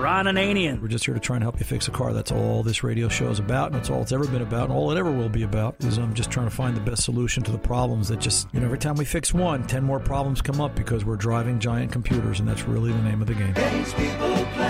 Ron Ananian. We're just here to try and help you fix a car. That's all this radio show is about, and that's all it's ever been about, and all it ever will be about is I'm um, just trying to find the best solution to the problems that just, you know, every time we fix one, 10 more problems come up because we're driving giant computers, and that's really the name of the game.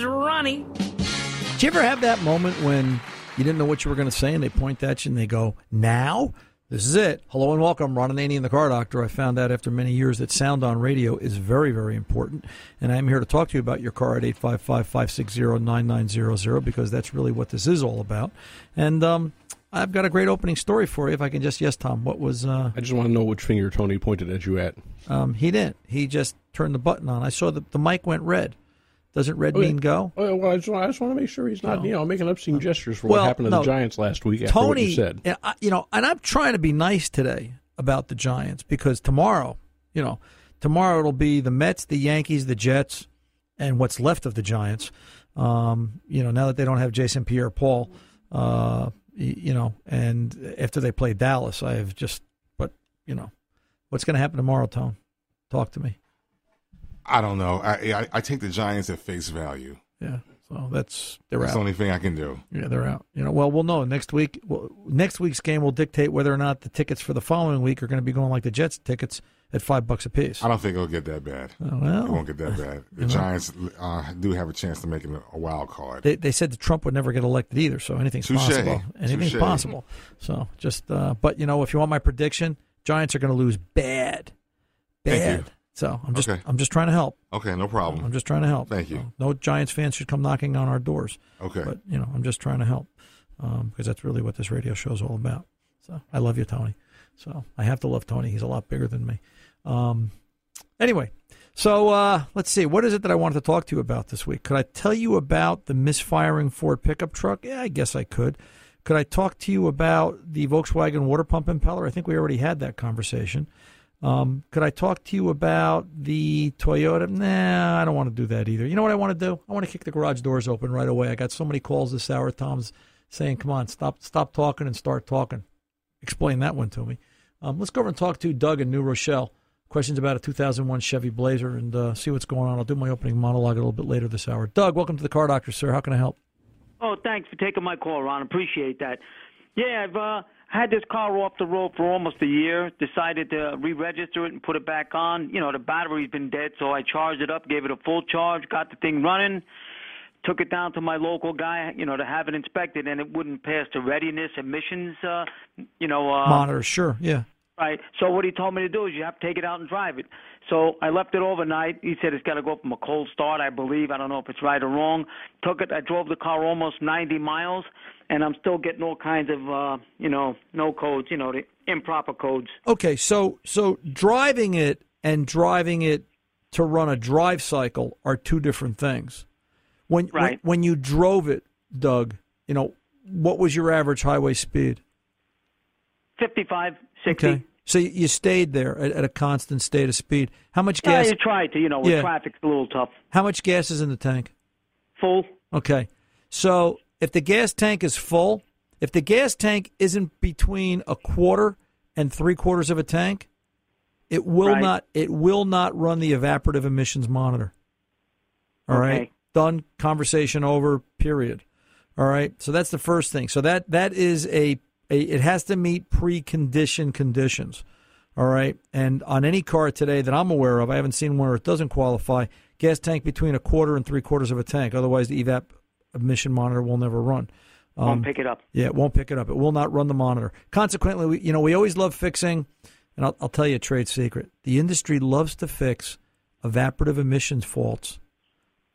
here's Ronnie. Did you ever have that moment when you didn't know what you were going to say and they point at you and they go, now? This is it. Hello and welcome. Ron Ananian, the car doctor. I found out after many years that sound on radio is very, very important. And I'm here to talk to you about your car at 855 560 9900 because that's really what this is all about. And um, I've got a great opening story for you. If I can just, yes, Tom, what was. Uh, I just want to know which finger Tony pointed at you at. um, he didn't. He just turned the button on. I saw that the mic went red. Doesn't red Okay. mean go? Oh, well, I just, want, I just want to make sure he's not, No. you know, making obscene gestures for Well, what happened to no. the Giants last week after what Tony, you said. and I- you know, and I'm trying to be nice today about the Giants because tomorrow, you know, tomorrow it'll be the Mets, the Yankees, the Jets, and what's left of the Giants. Um, you know, now that they don't have Jason Pierre-Paul, uh, you know, and after they play Dallas, I have just, but you know, what's going to happen tomorrow, Tone? Talk to me. I don't know. I, I I take the Giants at face value. Yeah, so that's they're That's out. the only thing I can do. Yeah, they're out. You know, well, we'll know next week. Well, next week's game will dictate whether or not the tickets for the following week are going to be going like the Jets tickets at five bucks a piece. I don't think it'll get that bad. Oh, well. it won't get that bad. The Giants uh, do have a chance to make it a wild card. They, they said that Trump would never get elected either, so anything's Touche. possible. Anything's Touche. possible. So just, uh, but you know, if you want my prediction, Giants are going to lose bad, bad. So I'm just, Okay. I'm just trying to help. Okay, no problem. I'm just trying to help. Thank you. So no Giants fans should come knocking on our doors. Okay. But you know, I'm just trying to help um, because that's really what this radio show is all about. So I love you, Tony. So I have to love Tony. He's a lot bigger than me. Um, anyway, so uh, let's see. What is it that I wanted to talk to you about this week? Could I tell you about the misfiring Ford pickup truck? Yeah, I guess I could. Could I talk to you about the Volkswagen water pump impeller? I think we already had that conversation. Um, could I talk to you about the Toyota? Nah, I don't want to do that either. You know what I want to do? I want to kick the garage doors open right away. I got so many calls this hour. Tom's saying, "Come on, stop, stop talking and start talking." Explain that one to me. Um, let's go over and talk to Doug in New Rochelle. Questions about a 2001 Chevy Blazer and uh, see what's going on. I'll do my opening monologue a little bit later this hour. Doug, welcome to the Car Doctor, sir. How can I help? Oh, thanks for taking my call, Ron. Appreciate that. Yeah, I've uh, had this car off the road for almost a year. Decided to re-register it and put it back on. You know, the battery's been dead, so I charged it up, gave it a full charge, got the thing running. Took it down to my local guy, you know, to have it inspected, and it wouldn't pass the readiness emissions, uh, you know, uh, Monitor, sure, yeah. Right. So what he told me to do is you have to take it out and drive it. So I left it overnight. He said it's got to go from a cold start, I believe. I don't know if it's right or wrong. Took it. I drove the car almost 90 miles, and I'm still getting all kinds of, uh, you know, no codes, you know, the improper codes. Okay, so so driving it and driving it to run a drive cycle are two different things. When Right. when, when you drove it, Doug, you know, what was your average highway speed? 55, 60. Okay. So you- stayed there at, at a constant state of speed. How much Yeah, gas you try to, you know, Yeah. traffic's a little tough. How much gas is in the tank? Full. Okay. So if the gas tank is full, if the gas tank isn't between a quarter and three quarters of a tank, it will Right. not it will not run the evaporative emissions monitor. All right. Okay. Done. Conversation over. Period. All right. So that's the first thing. So that that is a it has to meet precondition conditions. All right. And on any car today that I'm aware of, I haven't seen one where it doesn't qualify. Gas tank between a quarter and three quarters of a tank. Otherwise, the evap emission monitor will never run. Um, Won't pick it up. Yeah, it won't pick it up. It will not run the monitor. Consequently, we, you know, we always love fixing, and I'll, I'll tell you a trade secret. The industry loves to fix evaporative emissions faults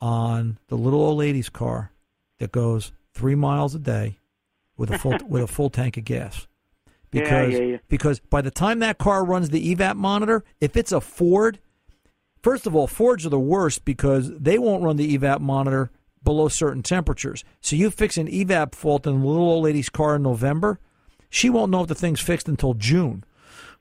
on the little old lady's car that goes three miles a day with a full with a full tank of gas. Because yeah, yeah. because by the time that car runs the evap monitor, if it's a Ford, first of all, Fords are the worst because they won't run the evap monitor below certain temperatures. So you fix an evap fault in a little old lady's car in November, she won't know if the thing's fixed until June.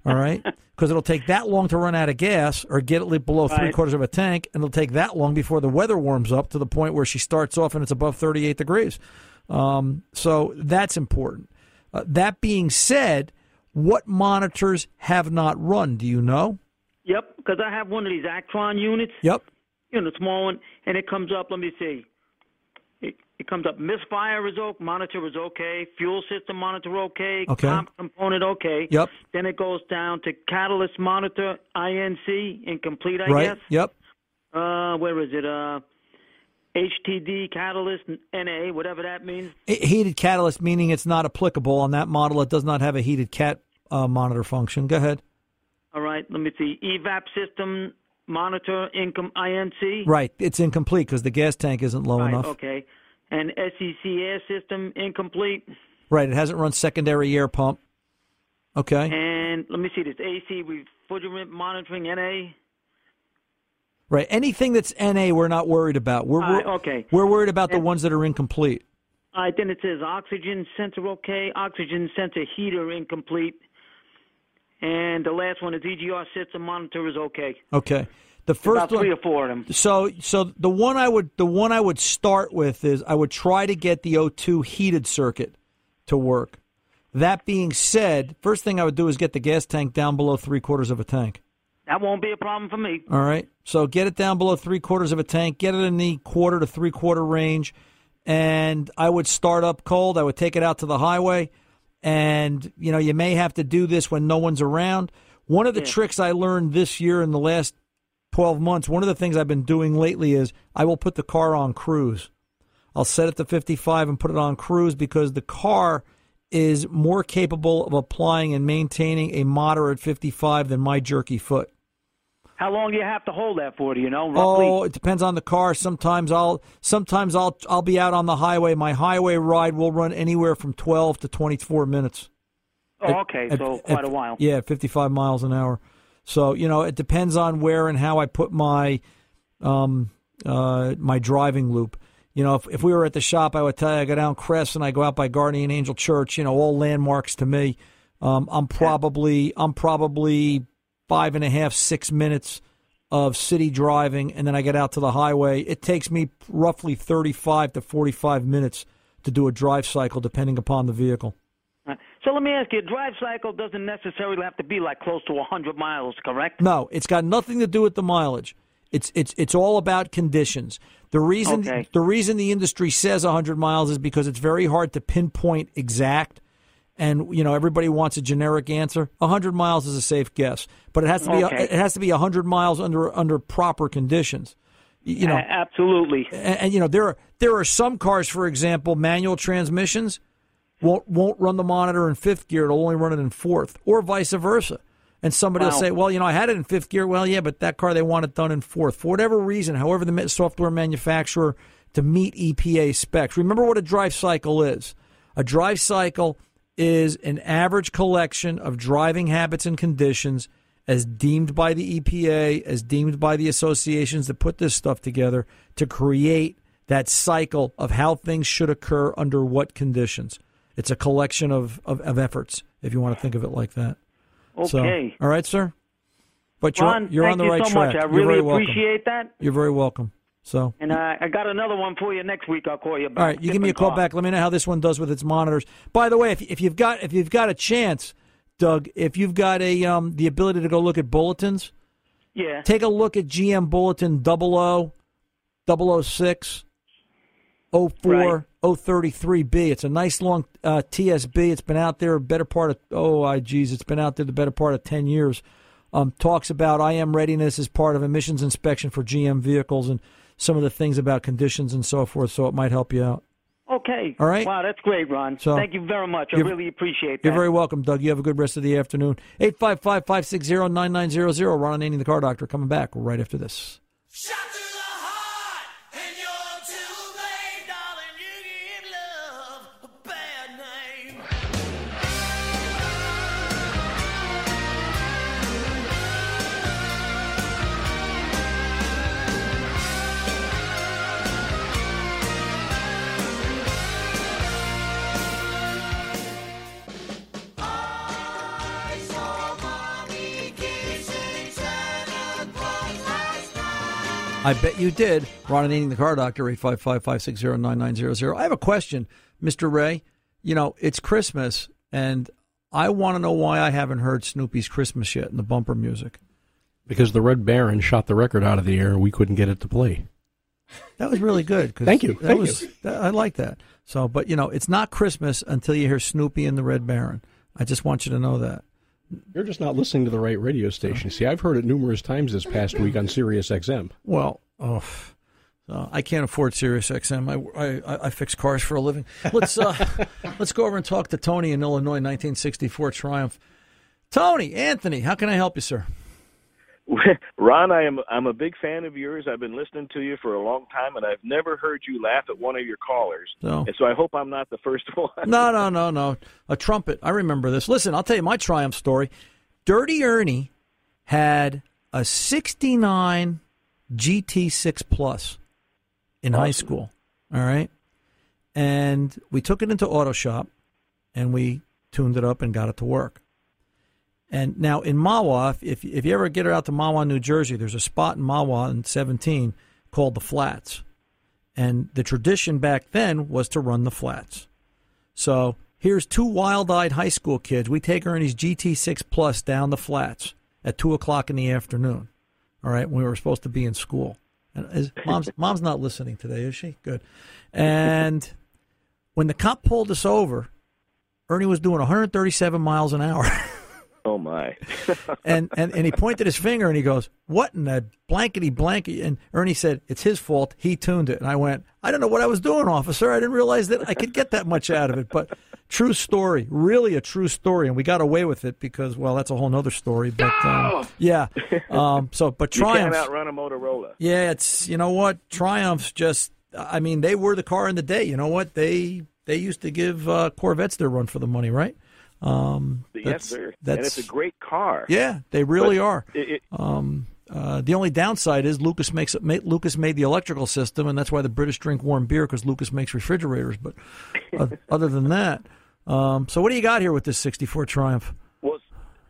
All right, because it'll take that long to run out of gas or get it below three quarters of a tank, and it'll take that long before the weather warms up to the point where she starts off and it's above 38 degrees. Um, so that's important. Uh, that being said, what monitors have not run? Do you know? Yep, because I have one of these Actron units. Yep. you know, the small one, and it comes up. Let me see. It, it comes up. Misfire is okay. Monitor is okay. Fuel system monitor okay. Okay. Comp component okay. Yep. Then it goes down to catalyst monitor INC incomplete. I right. guess. Yep. Uh, where is it? Uh, HTD catalyst NA, whatever that means. Heated catalyst meaning it's not applicable on that model. It does not have a heated cat uh, monitor function. Go ahead. All right. Let me see. EVAP system monitor income INC. Right. It's incomplete because the gas tank isn't low Right, enough. Okay. And SEC air system incomplete. Right. It hasn't run secondary air pump. Okay. And let me see this AC refrigerant monitoring NA. Right. Anything that's NA, we're not worried about. We're, we're- okay. We're worried about the And- ones that are incomplete. Right, then it says oxygen sensor okay, oxygen sensor heater incomplete, and the last one is EGR system monitor is okay. Okay. The first About three one. or four of them. So, so the one I would the one I would start with is I would try to get the O2 heated circuit to work. That being said, first thing I would do is get the gas tank down below three quarters of a tank. That won't be a problem for me. All right. So get it down below three quarters of a tank, get it in the quarter to three quarter range, and I would start up cold. I would take it out to the highway, and you know you may have to do this when no one's around. One of the Yeah. tricks I learned this year in the last twelve months, one of the things I've been doing lately is I will put the car on cruise. I'll set it to 55 and put it on cruise because the car is more capable of applying and maintaining a moderate 55 than my jerky foot. How long do you have to hold that for? Do you know roughly? Oh, it depends on the car. Sometimes I'll sometimes I'll I'll be out on the highway. My highway ride will run anywhere from 12 to 24 minutes. Oh, okay, At- so at- quite a while. Yeah, 55 miles an hour. So, you know, it depends on where and how I put my um uh my driving loop. You know, if, if we were at the shop, I would tell you I go down Crest and I go out by Guardian Angel Church. You know, all landmarks to me. Um, I'm probably I'm probably five and a half six minutes of city driving, and then I get out to the highway. It takes me roughly 35 to 45 minutes to do a drive cycle, depending upon the vehicle. So let me ask you, a drive cycle doesn't necessarily have to be like close to 100 miles, correct? No, it's got nothing to do with the mileage. It's it's it's all about conditions. The reason Okay. the reason the industry says 100 miles is because it's very hard to pinpoint exact and you know everybody wants a generic answer. 100 miles is a safe guess, but it has to be Okay. it has to be 100 miles under under proper conditions. You know, A- absolutely. and, and you know there are there are some cars, for example, manual transmissions won't won't run the monitor in fifth gear; it'll only run it in fourth, or vice versa. And somebody will say, "Well, you know, I had it in fifth gear." Well, yeah, but that car they want it done in fourth for whatever reason. However, the software manufacturer to meet EPA specs. Remember what a drive cycle is. A drive cycle is an average collection of driving habits and conditions as deemed by the EPA, as deemed by the associations that put this stuff together to create that cycle of how things should occur under what conditions. It's a collection of, of, of efforts, if you want to think of it like that. So, Okay. all right, sir. But you're Ron, you're on the you right so track. much. I You're really very welcome. appreciate that. You're very welcome. So, And uh, I got another one for you next week. I'll call you back. all right, you give me a call back. Let me know how this one does with its monitors. By the way, if, if you've got if you've got a chance, Doug, if you've got a um, the ability to go look at bulletins, Yeah. take a look at GM Bulletin 00, 006, 04, 033B. It's a nice long uh, TSB. It's been out there a better part of, oh, I geez, it's been out there the better part of 10 years. Um, talks about IM readiness as part of emissions inspection for GM vehicles and some of the things about conditions and so forth, so it might help you out. Okay. All right. Wow, that's great, Ron. So- Thank you very much. I really appreciate that. You're very welcome, Doug. You have a good rest of the afternoon. 855 560 9900. Ron Ananian, the car doctor, coming back right after this. I bet you did. Ron Ananian, the car doctor, 855-560-9900. I have a question, Mr. Ray. You know, it's Christmas, and I want to know why I haven't heard Snoopy's Christmas yet in the bumper music. Because the Red Baron shot the record out of the air and we couldn't get it to play. That was really good. Thank you. That Thank was, you. that- I like that. So, but you know, it's not Christmas until you hear Snoopy and the Red Baron. I just want you to know that. You're just not listening to the right radio station. See, I've heard it numerous times this past week on Sirius XM. Well, oh, so I can't afford Sirius XM. I, I, I fix cars for a living. Let's uh, let's go over and talk to Tony in Illinois, 1964 Triumph. Tony, Anthony, how can I help you, sir? Ron, I am I'm a big fan of yours. I've been listening to you for a long time, and I've never heard you laugh at one of your callers. So- And so I hope I'm not the first one. No, no, no, no. A trumpet. I remember this. Listen, I'll tell you my Triumph story. Dirty Ernie had a 69 GT6 Plus in high school. All right. And we took it into Auto Shop and we tuned it up and got it to work. And now in Mahwah, if, if you ever get her out to Mahwah, New Jersey, there's a spot in Mahwah in 17 called the Flats. And the tradition back then was to run the flats. So here's two wild-eyed high school kids. We take Ernie's GT6 Plus down the flats at two o'clock in the afternoon. All right, when we were supposed to be in school. And is, mom's mom's not listening today, is she? Good. And when the cop pulled us over, Ernie was doing 137 miles an hour. oh my! and, and and he pointed his finger and he goes, "What in the blankety blanket?" And Ernie said, "It's his fault. He tuned it." And I went, "I don't know what I was doing, officer. I didn't realize that I could get that much out of it." But true story, really a true story, and we got away with it because, well, that's a whole other story. But um, yeah, um, so but You can't outrun a Motorola. yeah, it's you know what Triumphs just. I mean, they were the car in the day. You know what they they used to give uh, Corvettes their run for the money, right? Um, Yes, that's- And it's a great car. yeah, they really But are. It, it, Um, uh, the only downside is Lucas makes ma- Lucas made the electrical system, and that's why the British drink warm beer because Lucas makes refrigerators. But uh, other than that, um, so what do you got here with this '64 Triumph? Well,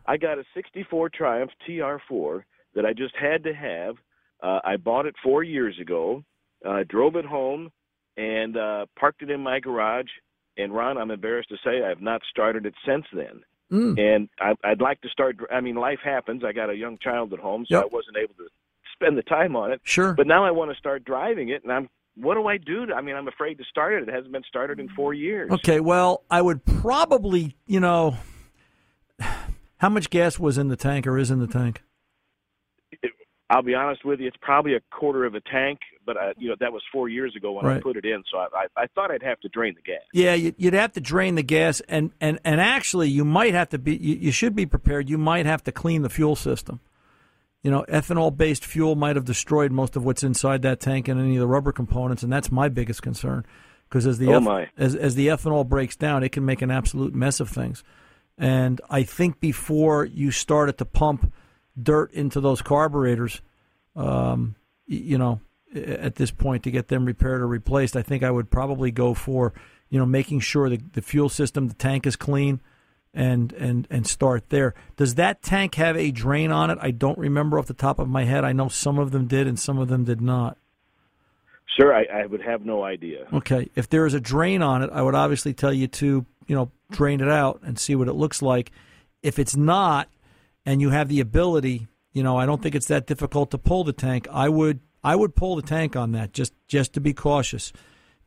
I got a '64 Triumph TR4 that I just had to have. Uh, I bought it four years ago. Uh, drove it home and uh, parked it in my garage. And Ron, I'm embarrassed to say I have not started it since then. Mm. And I, I'd like to start. I mean, life happens. I got a young child at home, so Yep. I wasn't able to spend the time on it. Sure. But now I want to start driving it, and I'm. What do I do? I mean, I'm afraid to start it. It hasn't been started in four years. Okay, well, I would probably, you know, how much gas was in the tank or is in the tank? I'll be honest with you, it's probably a quarter of a tank, but I, you know that was four years ago when I put it in, so I, I, I thought I'd have to drain the gas. Yeah, you- you'd have to drain the gas, and and and actually, you might have to be. You, you should be prepared. You might have to clean the fuel system. You know, ethanol-based fuel might have destroyed most of what's inside that tank and any of the rubber components, and that's my biggest concern. Because as the Oh, eth- my. as as the ethanol breaks down, it can make an absolute mess of things. And I think before you started to pump dirt into those carburetors, um, you know, at this point to get them repaired or replaced, I think I would probably go for, you know, making sure the, the fuel system, the tank is clean, and and and start there. Does that tank have a drain on it? I don't remember off the top of my head. I know some of them did and some of them did not. Sure, I, I would have no idea. Okay, if there is a drain on it, I would obviously tell you to, you know, drain it out and see what it looks like. If it's not, and you have the ability, you know, I don't think it's that difficult to pull the tank. I would, I would pull the tank on that just, just to be cautious,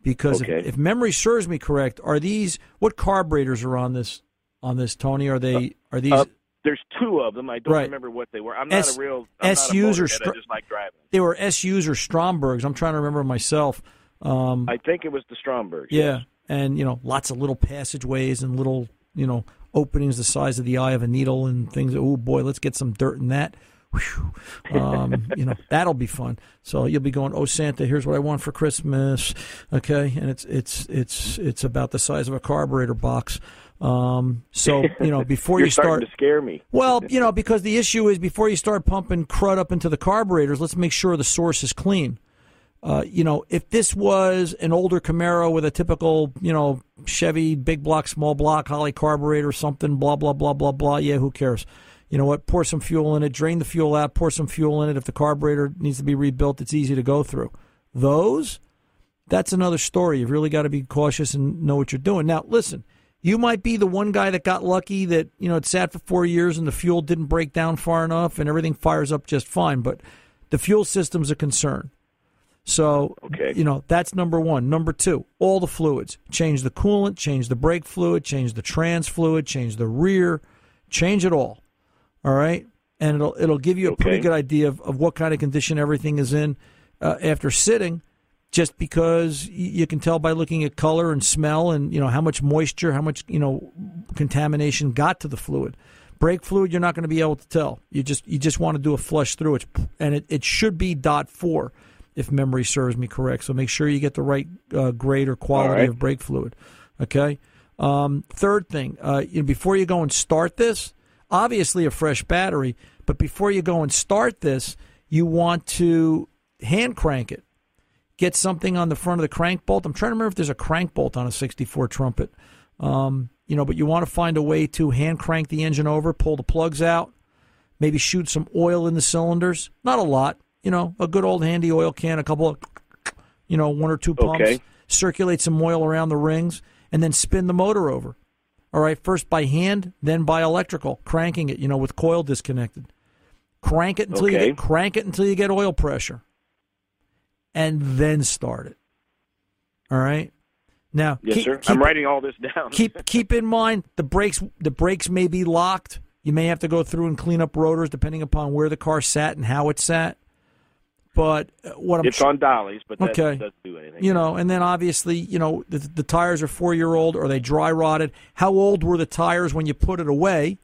because Okay. if, if memory serves me correct, are these what carburetors are on this, on this Tony? Are they, are these? Uh, there's two of them. I don't Right. remember what they were. I'm not S- a real I'm SUs or str- I just like driving. they were SUs or Strombergs. I'm trying to remember myself. Um, I think it was the Stromberg. Yeah, and you know, lots of little passageways and little you know openings the size of the eye of a needle and things. Oh boy, let's get some dirt in that. Um, you know that'll be fun. So you'll be going, oh Santa, here's what I want for Christmas. Okay, and it's it's it's it's about the size of a carburetor box. Um, so you know before you start, to scare me. well, you know, because the issue is before you start pumping crud up into the carburetors, let's make sure the source is clean. Uh, you know, if this was an older Camaro with a typical, you know, Chevy big block, small block, Holley carburetor, something, blah blah blah blah blah, yeah, who cares? you know what, pour some fuel in it, drain the fuel out, pour some fuel in it. If the carburetor needs to be rebuilt, it's easy to go through. Those, that's another story. You've really got to be cautious and know what you're doing. Now, listen, you might be the one guy that got lucky that, you know, it sat for four years and the fuel didn't break down far enough and everything fires up just fine. But the fuel system's a concern. So, Okay. you know, that's number one. Number two, all the fluids. Change the coolant, change the brake fluid, change the trans fluid, change the rear, change it all. All right? And it'll it'll give you a pretty good idea of, of what kind of condition everything is in uh, after sitting just because you can tell by looking at color and smell and you know how much moisture, how much you know contamination got to the fluid. Brake fluid, you're not going to be able to tell. You just you just want to do a flush through it, and it, it should be dot four, if memory serves me correct. So make sure you get the right uh, grade or quality right. of brake fluid. Okay. Um, third thing, uh, you know, before you go and start this, obviously a fresh battery, but before you go and start this, you want to hand crank it get something on the front of the crank bolt. I'm trying to remember if there's a crank bolt on a 64 trumpet. Um, you know, but you want to find a way to hand crank the engine over, pull the plugs out, maybe shoot some oil in the cylinders. Not a lot, you know, a good old handy oil can, a couple of, you know, one or two pumps. Okay. Circulate some oil around the rings, and then spin the motor over. All right, first by hand, then by electrical, cranking it, you know, with coil disconnected. Crank it until you get crank it until you get oil pressure and then start it. All right. Now, Yes, keep, sir. keep- I'm writing all this down. keep keep in mind the brakes. The brakes may be locked. You may have to go through and clean up rotors depending upon where the car sat and how it sat. But uh, what I'm it's on dollies, but that Okay. doesn't do anything. you know, and then obviously, you know, the, the tires are four year old. Are they dry rotted? How old were the tires when you put it away?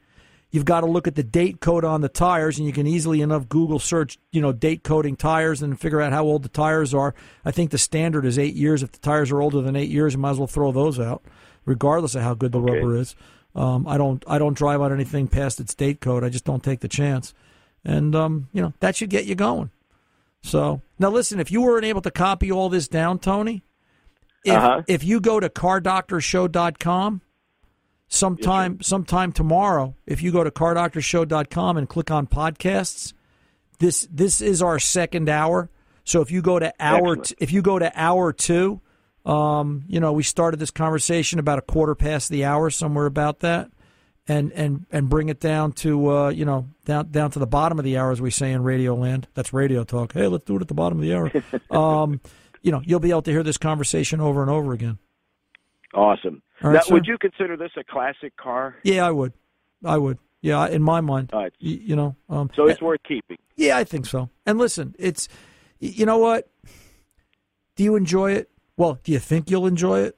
You've got to look at the date code on the tires, and you can easily enough Google search, you know, date coding tires and figure out how old the tires are. I think the standard is eight years. If the tires are older than eight years, you might as well throw those out, regardless of how good the Okay. rubber is. Um, I don't, I don't drive on anything past its date code. I just don't take the chance, and um, you know that should get you going. So now, listen, if you weren't able to copy all this down, Tony, if Uh-huh. if you go to cardoctorshow.com sometime sometime tomorrow, if you go to cardoctorshow.com and click on podcasts, this this is our second hour. So if you go to hour t- if you go to hour 2, um, you know, we started this conversation about a quarter past the hour somewhere about that. And, and and bring it down to uh, you know down down to the bottom of the hour as we say in Radio Land. That's radio talk. Hey, let's do it at the bottom of the hour. um, you know, you'll be able to hear this conversation over and over again. Awesome. Now, would you consider this a classic car? Yeah, I would. I would. Yeah, in my mind. Right. Y- you know. Um, So it's worth keeping. yeah, I think so. And listen, it's you know what? Do you enjoy it? Well, do you think you'll enjoy it?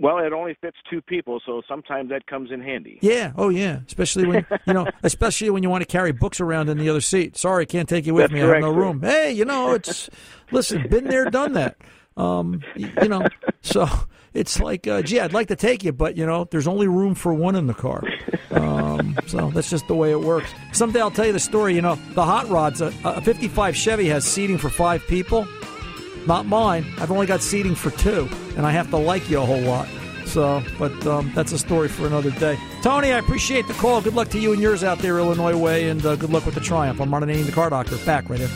Well, it only fits two people, so sometimes that comes in handy. Yeah. Oh, yeah. Especially when you know, especially when you want to carry books around in the other seat. Sorry, can't take you with That's me. I have correct, no room. Hey, you know, it's listen, been there, done that. Um, you know, so it's like, uh, gee, I'd like to take you, but you know, there's only room for one in the car. Um, so that's just the way it works. Someday I'll tell you the story. You know, the hot rods, a, a 55 Chevy has seating for five people. Not mine. I've only got seating for two, and I have to like you a whole lot. So, but um, that's a story for another day. Tony, I appreciate the call. Good luck to you and yours out there, Illinois way, and uh, good luck with the Triumph. I'm Ananian, the car doctor. Back right here.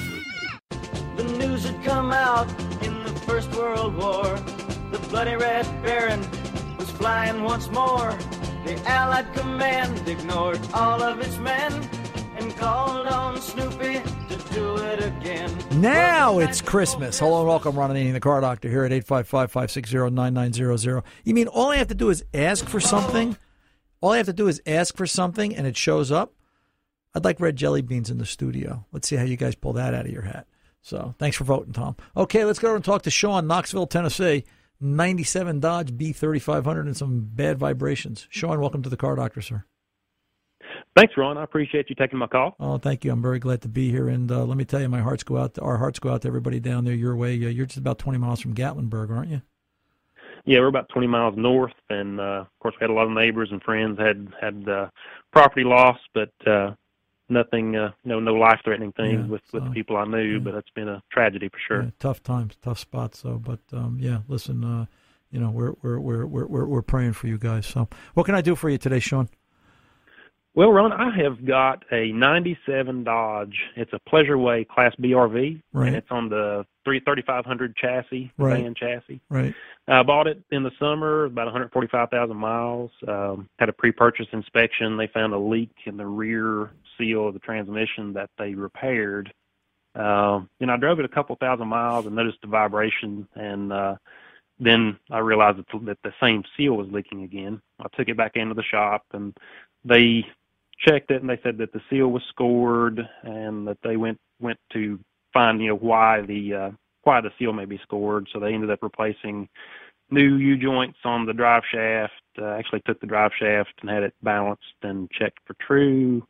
The news had come out in the First World War. The bloody Red Baron was flying once more. The Allied command ignored all of its men and called on Snoopy to do it again. Now it's Christmas. Hello and welcome, Ron Ananian, the car doctor, here at 855-560-9900. You mean all I have to do is ask for something? All I have to do is ask for something and it shows up? I'd like red jelly beans in the studio. Let's see how you guys pull that out of your hat. So thanks for voting, Tom. Okay, let's go over and talk to Sean, Knoxville, Tennessee. 97 Dodge B3500 and some bad vibrations. Sean, welcome to the car doctor, sir. Thanks, Ron. I appreciate you taking my call. Oh, thank you. I'm very glad to be here. And uh, let me tell you, my hearts go out. To, our hearts go out to everybody down there your way. Uh, you're just about 20 miles from Gatlinburg, aren't you? Yeah, we're about 20 miles north, and uh, of course, we had a lot of neighbors and friends had had uh, property loss, but uh, nothing, uh, no, no life-threatening things Yeah, with with so, the people I knew. yeah. But it's been a tragedy for sure. Yeah, tough times, tough spots. So, but um, yeah, listen, uh, you know, we're we're we're we're we're we're praying for you guys. So, what can I do for you today, Sean? Well, Ron, I have got a '97 Dodge. It's a Pleasureway Class B RV, Right. and it's on the three thirty-five hundred chassis, Right. van chassis. Right. I bought it in the summer, about 145,000 miles. Um, had a pre-purchase inspection. They found a leak in the rear seal of the transmission that they repaired. Um, and I drove it a couple thousand miles and noticed the vibration, and uh, then I realized that the, that the same seal was leaking again. I took it back into the shop, and they checked it, and they said that the seal was scored, and that they went went to find you know why the uh, why the seal may be scored. So they ended up replacing new U joints on the drive shaft. Uh, actually took the drive shaft and had it balanced and checked for true.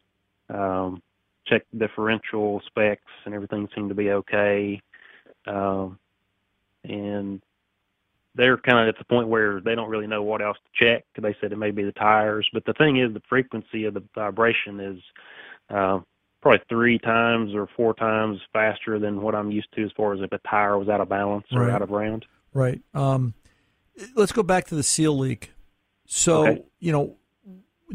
Um, checked differential specs and everything seemed to be okay. Um, and they're kind of at the point where they don't really know what else to check. They said it may be the tires, but the thing is, the frequency of the vibration is uh, probably three times or four times faster than what I'm used to as far as if a tire was out of balance or out of round. Right. Um, let's go back to the seal leak. So Okay. you know,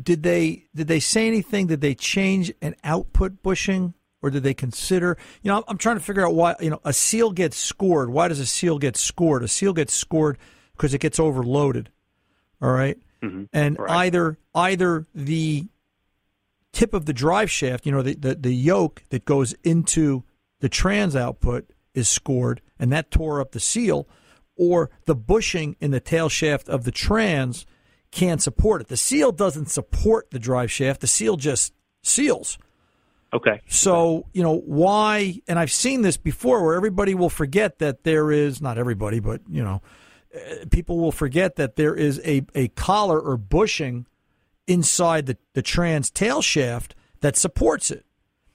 did they did they say anything? Did they change an output bushing, or did they consider? You know, I'm, trying to figure out why. You know, a seal gets scored. Why does a seal get scored? A seal gets scored because it gets overloaded. All right? Mm-hmm. and Right. either either the tip of the drive shaft, you know, the, the the yoke that goes into the trans output is scored, and that tore up the seal, or the bushing in the tail shaft of the trans can't support it. The seal doesn't support the drive shaft. The seal just seals. Okay. So, you know, why, and I've seen this before where everybody will forget that there is, not everybody, but, you know, uh, people will forget that there is a, a collar or bushing inside the, the trans tail shaft that supports it.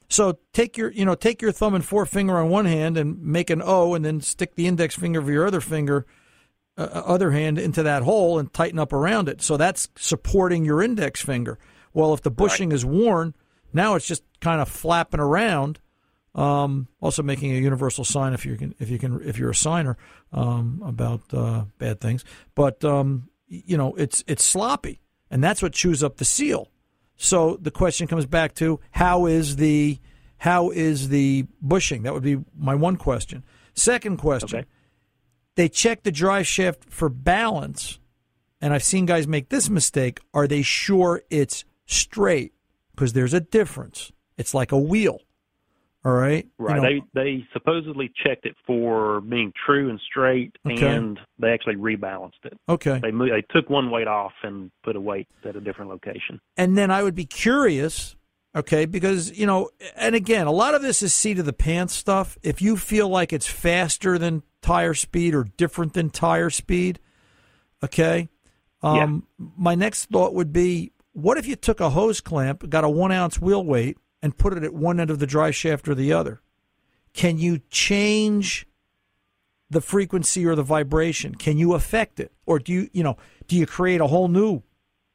So take your, you know, take your thumb and forefinger on one hand and make an O, and then stick the index finger of your other finger, uh, other hand into that hole and tighten up around it. So that's supporting your index finger. Well, if the bushing is worn, now it's just kind of flapping around. Um, also making a universal sign if you can, if you can, if you're a signer um, about uh, bad things. But um, you know, it's it's sloppy, and that's what chews up the seal. So the question comes back to how is the how is the bushing? That would be my one question. Second question: Okay. They check the drive shaft for balance, and I've seen guys make this mistake. Are they sure it's straight? Because there's a difference. It's like a wheel. All right. You Right. know, they they supposedly checked it for being true and straight, Okay. and they actually rebalanced it. okay. They moved, they took one weight off and put a weight at a different location. and then I would be curious, okay, because you know, and again, a lot of this is seat of the pants stuff. If you feel like it's faster than tire speed or different than tire speed, okay. Um, My next thought would be, what if you took a hose clamp, got a one ounce wheel weight, and put it at one end of the drive shaft or the other? Can you change the frequency or the vibration? Can you affect it, or do you, you know, do you create a whole new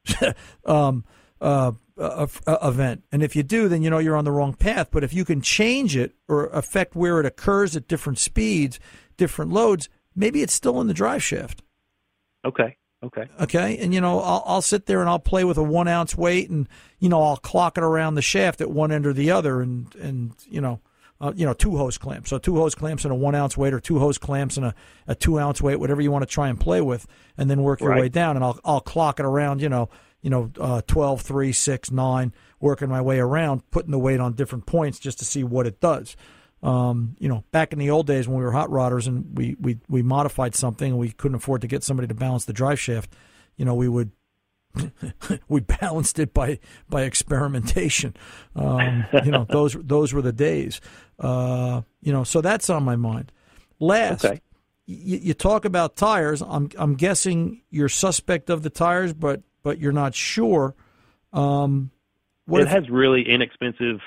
um, uh, uh, uh, event. And if you do, then you know you're on the wrong path. But if you can change it or affect where it occurs at different speeds, different loads, maybe it's still in the drive shaft. Okay. Okay. Okay, and you know I'll, I'll sit there and I'll play with a one ounce weight, and you know I'll clock it around the shaft at one end or the other, and and you know. Uh, you know, two hose clamps. So two hose clamps and a one ounce weight, or two hose clamps and a, a two ounce weight, whatever you want to try and play with, and then work your Right. way down. And I'll I'll clock it around. You know, you know, uh, 12, 3, 6, 9, working my way around, putting the weight on different points just to see what it does. Um, you know, back in the old days when we were hot rodders and we, we, we modified something and we couldn't afford to get somebody to balance the drive shaft, you know, we would we balanced it by by experimentation. Um, you know, those those were the days. Uh, you know, so that's on my mind. Last, Okay. you, you talk about tires. I'm I'm guessing you're suspect of the tires, but but you're not sure. Um, what it if- has really inexpensive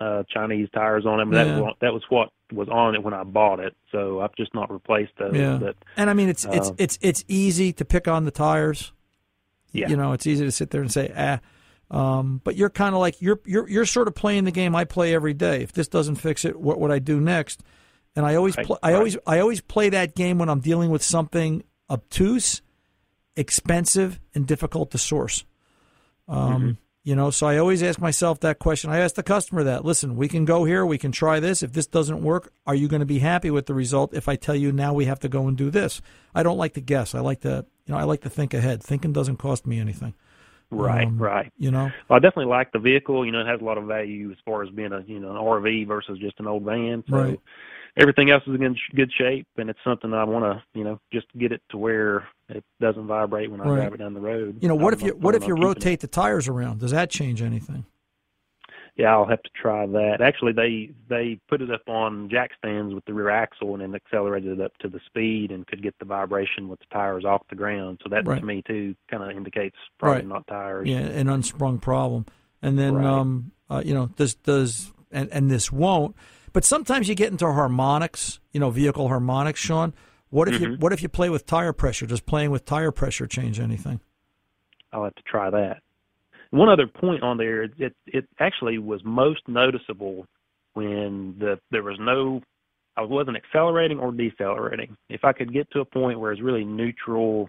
uh, Chinese tires on. But Yeah. That was that was what was on it when I bought it. So I've just not replaced those. Yeah. But And I mean, it's it's Um, it's it's easy to pick on the tires. Yeah. You know, it's easy to sit there and say, ah. Um, but you're kind of like you're you're you're sort of playing the game I play every day. If this doesn't fix it, what would I do next? And I always Right, pl- I right. always I always play that game when I'm dealing with something obtuse, expensive, and difficult to source. Um, You know, so I always ask myself that question. I ask the customer that. Listen, we can go here, we can try this. If this doesn't work, are you going to be happy with the result? If I tell you now we have to go and do this, I don't like to guess. I like to, you know, I like to think ahead. Thinking doesn't cost me anything. Right, Um, right. You know, Well, I definitely like the vehicle. You know, it has a lot of value as far as being a you know an RV versus just an old van. So Right. Everything else is in good, shape, and it's something I want to you know just get it to where it doesn't vibrate when I Right. drive it down the road. you know, what if you what if you keeping it. rotate the tires around? Does that change anything? Yeah, I'll have to try that. Actually, they they put it up on jack stands with the rear axle and then accelerated it up to the speed and could get the vibration with the tires off the ground. So that Right. to me too kind of indicates probably Right. not tires. Yeah, an unsprung problem. And then, um, uh, you know, this does, and, and this won't. But sometimes you get into harmonics, you know, vehicle harmonics, Sean. What if you Mhm. what if you play with tire pressure? Does playing with tire pressure change anything? I'll have to try that. One other point on there, it it, it actually was most noticeable when the there was no I wasn't accelerating or decelerating. If I could get to a point where it's really neutral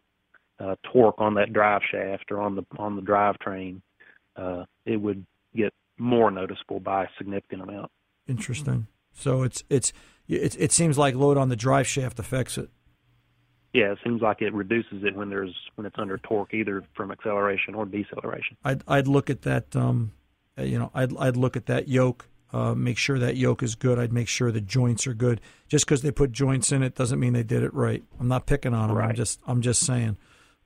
uh, torque on that drive shaft or on the on the drivetrain, uh, it would get more noticeable by a significant amount. Interesting. So it's it's it, it seems like load on the drive shaft affects it. Yeah, it seems like it reduces it when there's when it's under torque, either from acceleration or deceleration. I'd I'd look at that. Um, uh, you know, I'd I'd look at that yoke. Uh, make sure that yoke is good. I'd make sure the joints are good. Just because they put joints in it doesn't mean they did it right. I'm not picking on them. I'm Right. just I'm just saying.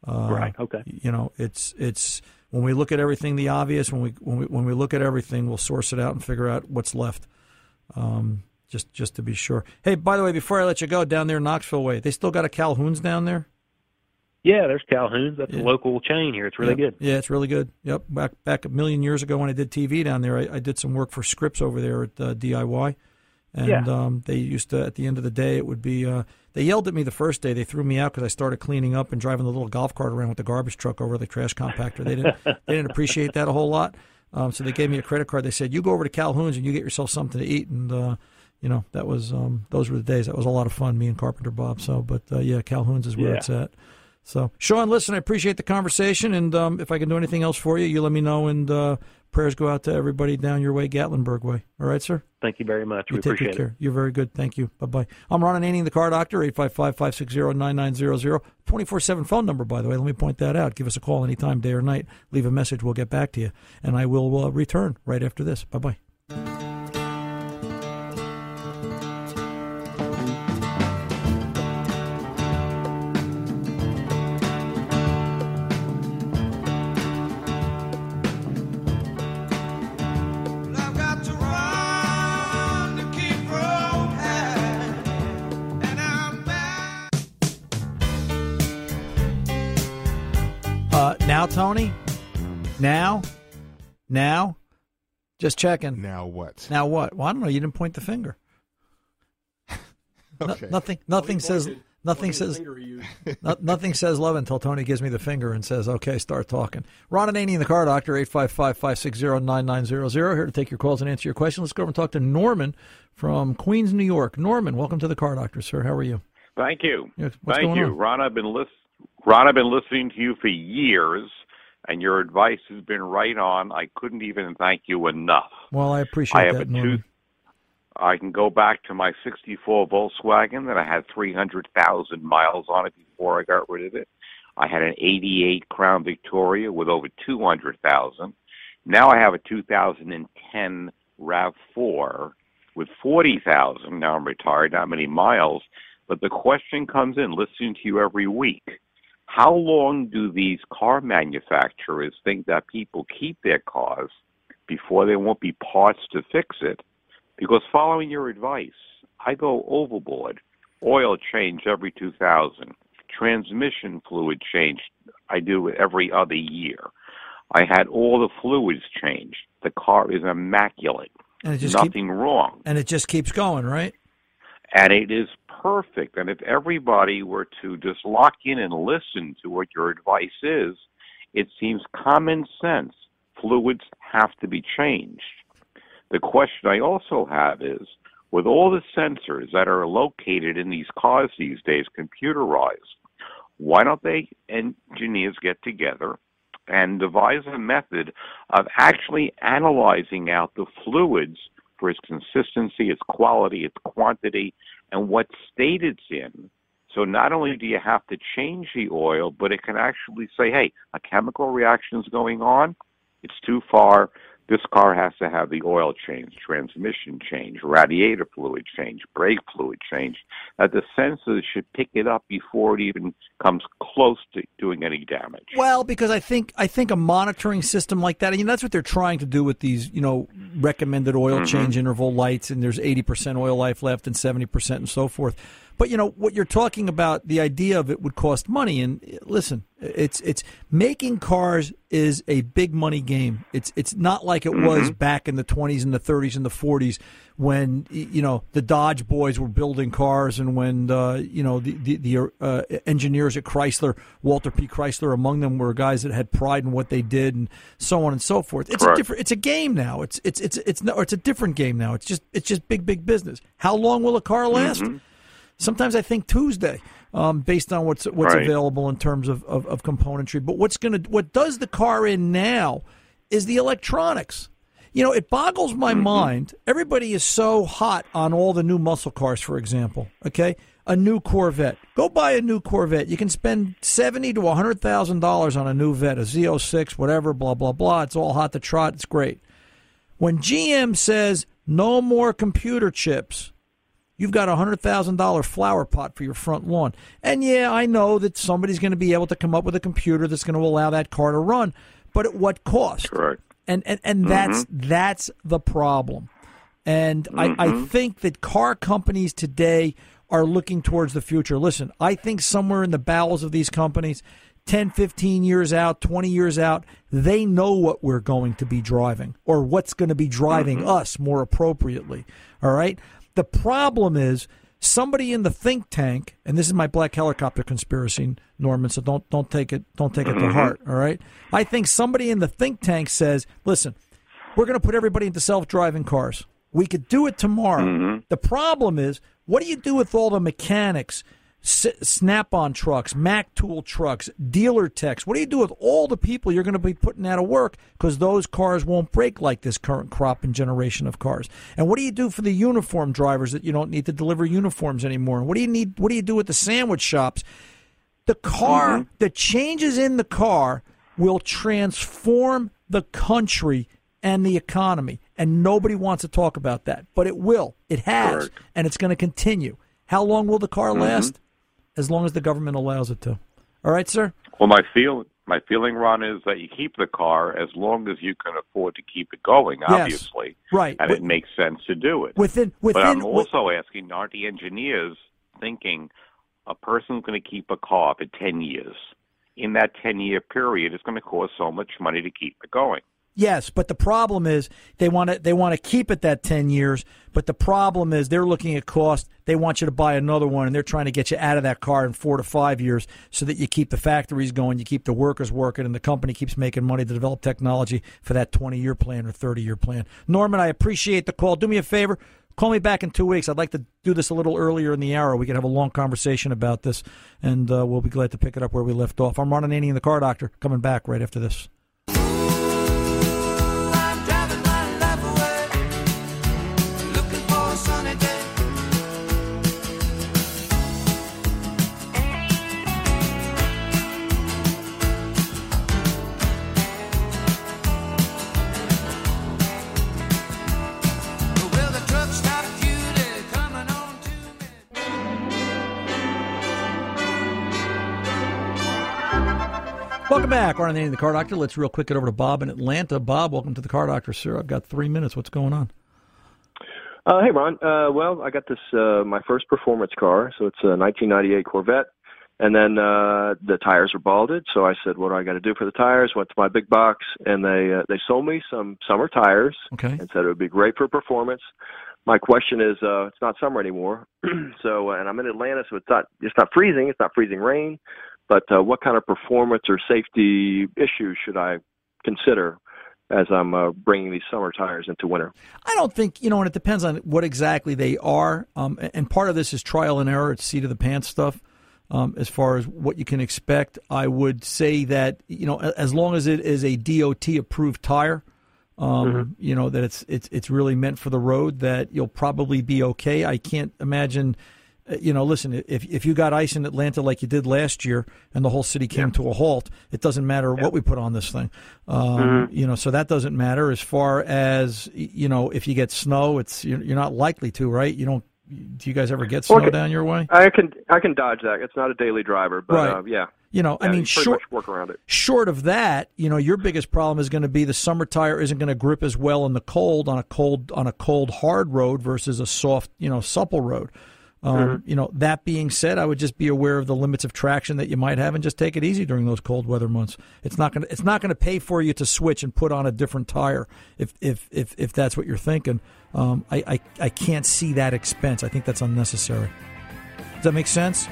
Uh, Right, okay. You know, it's it's when we look at everything, the obvious. When we when we when we look at everything, we'll source it out and figure out what's left. Um, just just to be sure. Hey, by the way, before I let you go, down there in Knoxville way, they still got a Calhoun's down there. Yeah, there's Calhoun's. That's Yeah. a local chain here. It's really Yep. good. Yeah, it's really good. Yep. Back back a million years ago when I did TV down there, I, I did some work for Scripps over there at uh, DIY, and Yeah. um, they used to at the end of the day it would be uh, they yelled at me the first day. They threw me out because I started cleaning up and driving the little golf cart around with the garbage truck over the trash compactor. They didn't they didn't appreciate that a whole lot. Um, so they gave me a credit card. They said, "You go over to Calhoun's and you get yourself something to eat." And uh, you know that was um, those were the days. That was a lot of fun. Me and Carpenter Bob. So, but uh, yeah, Calhoun's is where Yeah. it's at. So, Sean, listen, I appreciate the conversation, and um, if I can do anything else for you, you let me know. And uh, prayers go out to everybody down your way, Gatlinburg way. All right, sir. Thank you very much. You we take appreciate good care. it. You're very good. Thank you. Bye bye. I'm Ron Ananian, the car doctor, 855 560 9900. 24 7 phone number, by the way. Let me point that out. Give us a call anytime, day or night. Leave a message. We'll get back to you. And I will uh, return right after this. Bye bye. Now? Just checking. Now what? Now what? Well, I don't know. You didn't point the finger. No- Okay. nothing. Nothing says. Nothing says. no, nothing says love until Tony gives me the finger and says, "Okay, start talking." Ron Ananian, in the car doctor, 855-560-9900. Here to take your calls and answer your questions. Let's go over and talk to Norman from Queens, New York. Norman, welcome to the car doctor, sir. How are you? Thank you. What's Thank going you, on? Ron. I've been lis- Ron. I've been listening to you for years, and your advice has been right on. I couldn't even thank you enough. Well, I appreciate I have that, a two. I can go back to my '64 Volkswagen that I had 300,000 miles on it before I got rid of it. I had an '88 Crown Victoria with over 200,000. Now I have a 2010 Rav4 with 40,000. Now I'm retired, not many miles. But the question comes in listening to you every week. How long do these car manufacturers think that people keep their cars before there won't be parts to fix it? Because following your advice, I go overboard. Oil change every 2000. Transmission fluid change I do it every other year. I had all the fluids changed. The car is immaculate. And it just keep- Nothing wrong and it just keeps going, right? and it is perfect. And if everybody were to just lock in and listen to what your advice is, it seems common sense. Fluids have to be changed. The question I also have is with all the sensors that are located in these cars these days, computerized, why don't they engineers get together and devise a method of actually analyzing out the fluids for its consistency, its quality, its quantity, and what state it's in. So not only do you have to change the oil, but it can actually say, hey, a chemical reaction is going on. It's too far. This car has to have the oil change, transmission change, radiator fluid change, brake fluid change. That the sensors should pick it up before it even comes close to doing any damage. Well, because I think I think a monitoring system like that, and mean, that's what they're trying to do with these, you know, recommended oil Mhm. change interval lights, and there's 80% oil life left and 70% and so forth. But you know what you're talking about, the idea of it would cost money. And uh, listen, it's it's making cars is a big money game. It's it's not like it was Mhm. back in the 20s and the 30s and the 40s when you know the Dodge boys were building cars and when uh, you know the the, the uh, engineers at Chrysler, Walter P. Chrysler among them were guys that had pride in what they did and so on and so forth. It's a different it's a game now. It's it's it's it's no, it's a different game now. It's just it's just big big business. How long will a car last? Sometimes I think Tuesday, um, based on what's what's Right. available in terms of, of, of componentry. But what's gonna what does the car in now is the electronics. You know, it boggles my mind. Everybody is so hot on all the new muscle cars, for example. Okay, a new Corvette. Go buy a new Corvette. You can spend seventy to hundred thousand dollars on a new Vette, a Z06, whatever. Blah blah blah. It's all hot to trot. It's great. When GM says no more computer chips, you've got a hundred thousand dollar flower pot for your front lawn. And yeah, I know that somebody's going to be able to come up with a computer that's going to allow that car to run, but at what cost? Correct. And and, and that's that's the problem. And I, I Mhm. think that car companies today are looking towards the future. Listen, I think somewhere in the bowels of these companies, 10, 15 years out, 20 years out, they know what we're going to be driving or what's going to be driving us more appropriately. All right? The problem is somebody in the think tank, and this is my black helicopter conspiracy, Norman, so don't don't take it don't take it to Mhm. heart, all right? I think somebody in the think tank says, "Listen, we're going to put everybody into self-driving cars. We could do it tomorrow. The problem is, what do you do with all the mechanics, S- Snap-on trucks, Mac tool trucks, dealer techs? What do you do with all the people you're going to be putting out of work because those cars won't break like this current crop and generation of cars? And what do you do for the uniform drivers that you don't need to deliver uniforms anymore? And what do you need? What do you do with the sandwich shops? The car, the changes in the car will transform the country and the economy. And nobody wants to talk about that. But it will. It has. Correct. And it's going to continue. How long will the car Mhm. last? As long as the government allows it to. All right, sir? Well, my feel my feeling, Ron, is that you keep the car as long as you can afford to keep it going. Yes. Obviously, Right. and it makes sense to do it. Within within but I'm also asking, aren't the engineers thinking a person's going to keep a car for 10 years? In that 10 year period, it's going to cost so much money to keep it going. Yes, but the problem is they want to they want to keep it that ten years. But the problem is they're looking at cost. They want you to buy another one, and they're trying to get you out of that car in four to five years, so that you keep the factories going, you keep the workers working, and the company keeps making money to develop technology for that twenty year plan or thirty year plan. Norman, I appreciate the call. Do me a favor. Call me back in two weeks. I'd like to do this a little earlier in the hour. We can have a long conversation about this, and uh, we'll be glad to pick it up where we left off. I'm Ron Ananian, the car doctor, coming back right after this. Welcome back, Arnold Ananian, the Car Doctor. Let's real quick get over to Bob in Atlanta. Bob, welcome to the Car Doctor, sir. I've got three minutes. What's going on? Uh, hey, Ron. Uh, well, I got this uh, my first performance car, so it's a 1998 Corvette, and then uh, the tires were balded. So I said, "What do I got to do for the tires?" Went to my big box, and they uh, they sold me some summer tires, Okay. and said it would be great for performance. My question is, uh, it's not summer anymore, so uh, and I'm in Atlanta, so it's not it's not freezing, it's not freezing rain, but uh, what kind of performance or safety issues should I consider as I'm uh, bringing these summer tires into winter? I don't think, you know, and it depends on what exactly they are. Um, and part of this is trial and error. It's seat of the pants stuff. um, as far as what you can expect. I would say that you know as long as it is a DOT approved tire, um, you know that it's it's it's really meant for the road. That you'll probably be okay. I can't imagine. Uh, You know, listen. If if you got ice in Atlanta like you did last year, and the whole city came to a halt, it doesn't matter what we put on this thing. Um, You know, so that doesn't matter. As far as you know, if you get snow, it's you're, you're not likely to, right? You don't. Do you guys ever get snow Okay. down your way? I can I can dodge that. It's not a daily driver, but Right. uh, yeah. You know, I mean, short work around it. short of that, you know, your biggest problem is going to be the summer tire isn't going to grip as well in the cold on a cold on a cold hard road versus a soft, you know, supple road. Um, Mm-hmm. You know, that being said, I would just be aware of the limits of traction that you might have and just take it easy during those cold weather months. It's not going to it's not going to pay for you to switch and put on a different tire if if if, if that's what you're thinking. Um, I, I I can't see that expense. I think that's unnecessary. Does that make sense?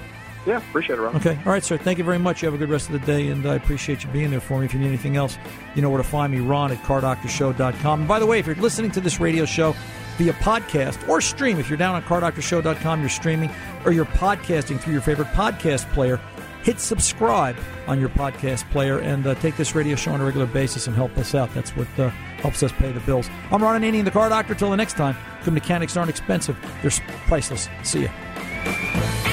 Yeah, appreciate it, Ron. Okay. All right, sir. Thank you very much. You have a good rest of the day, and I appreciate you being there for me. If you need anything else, you know where to find me, ron at cardoctorshow.com. And by the way, if you're listening to this radio show via podcast or stream, if you're down on cardoctorshow.com, you're streaming, or you're podcasting through your favorite podcast player, hit subscribe on your podcast player and uh, take this radio show on a regular basis and help us out. That's what uh, helps us pay the bills. I'm Ron Ananian, the Car Doctor. Till the next time, good mechanics aren't expensive. They're priceless. See ya.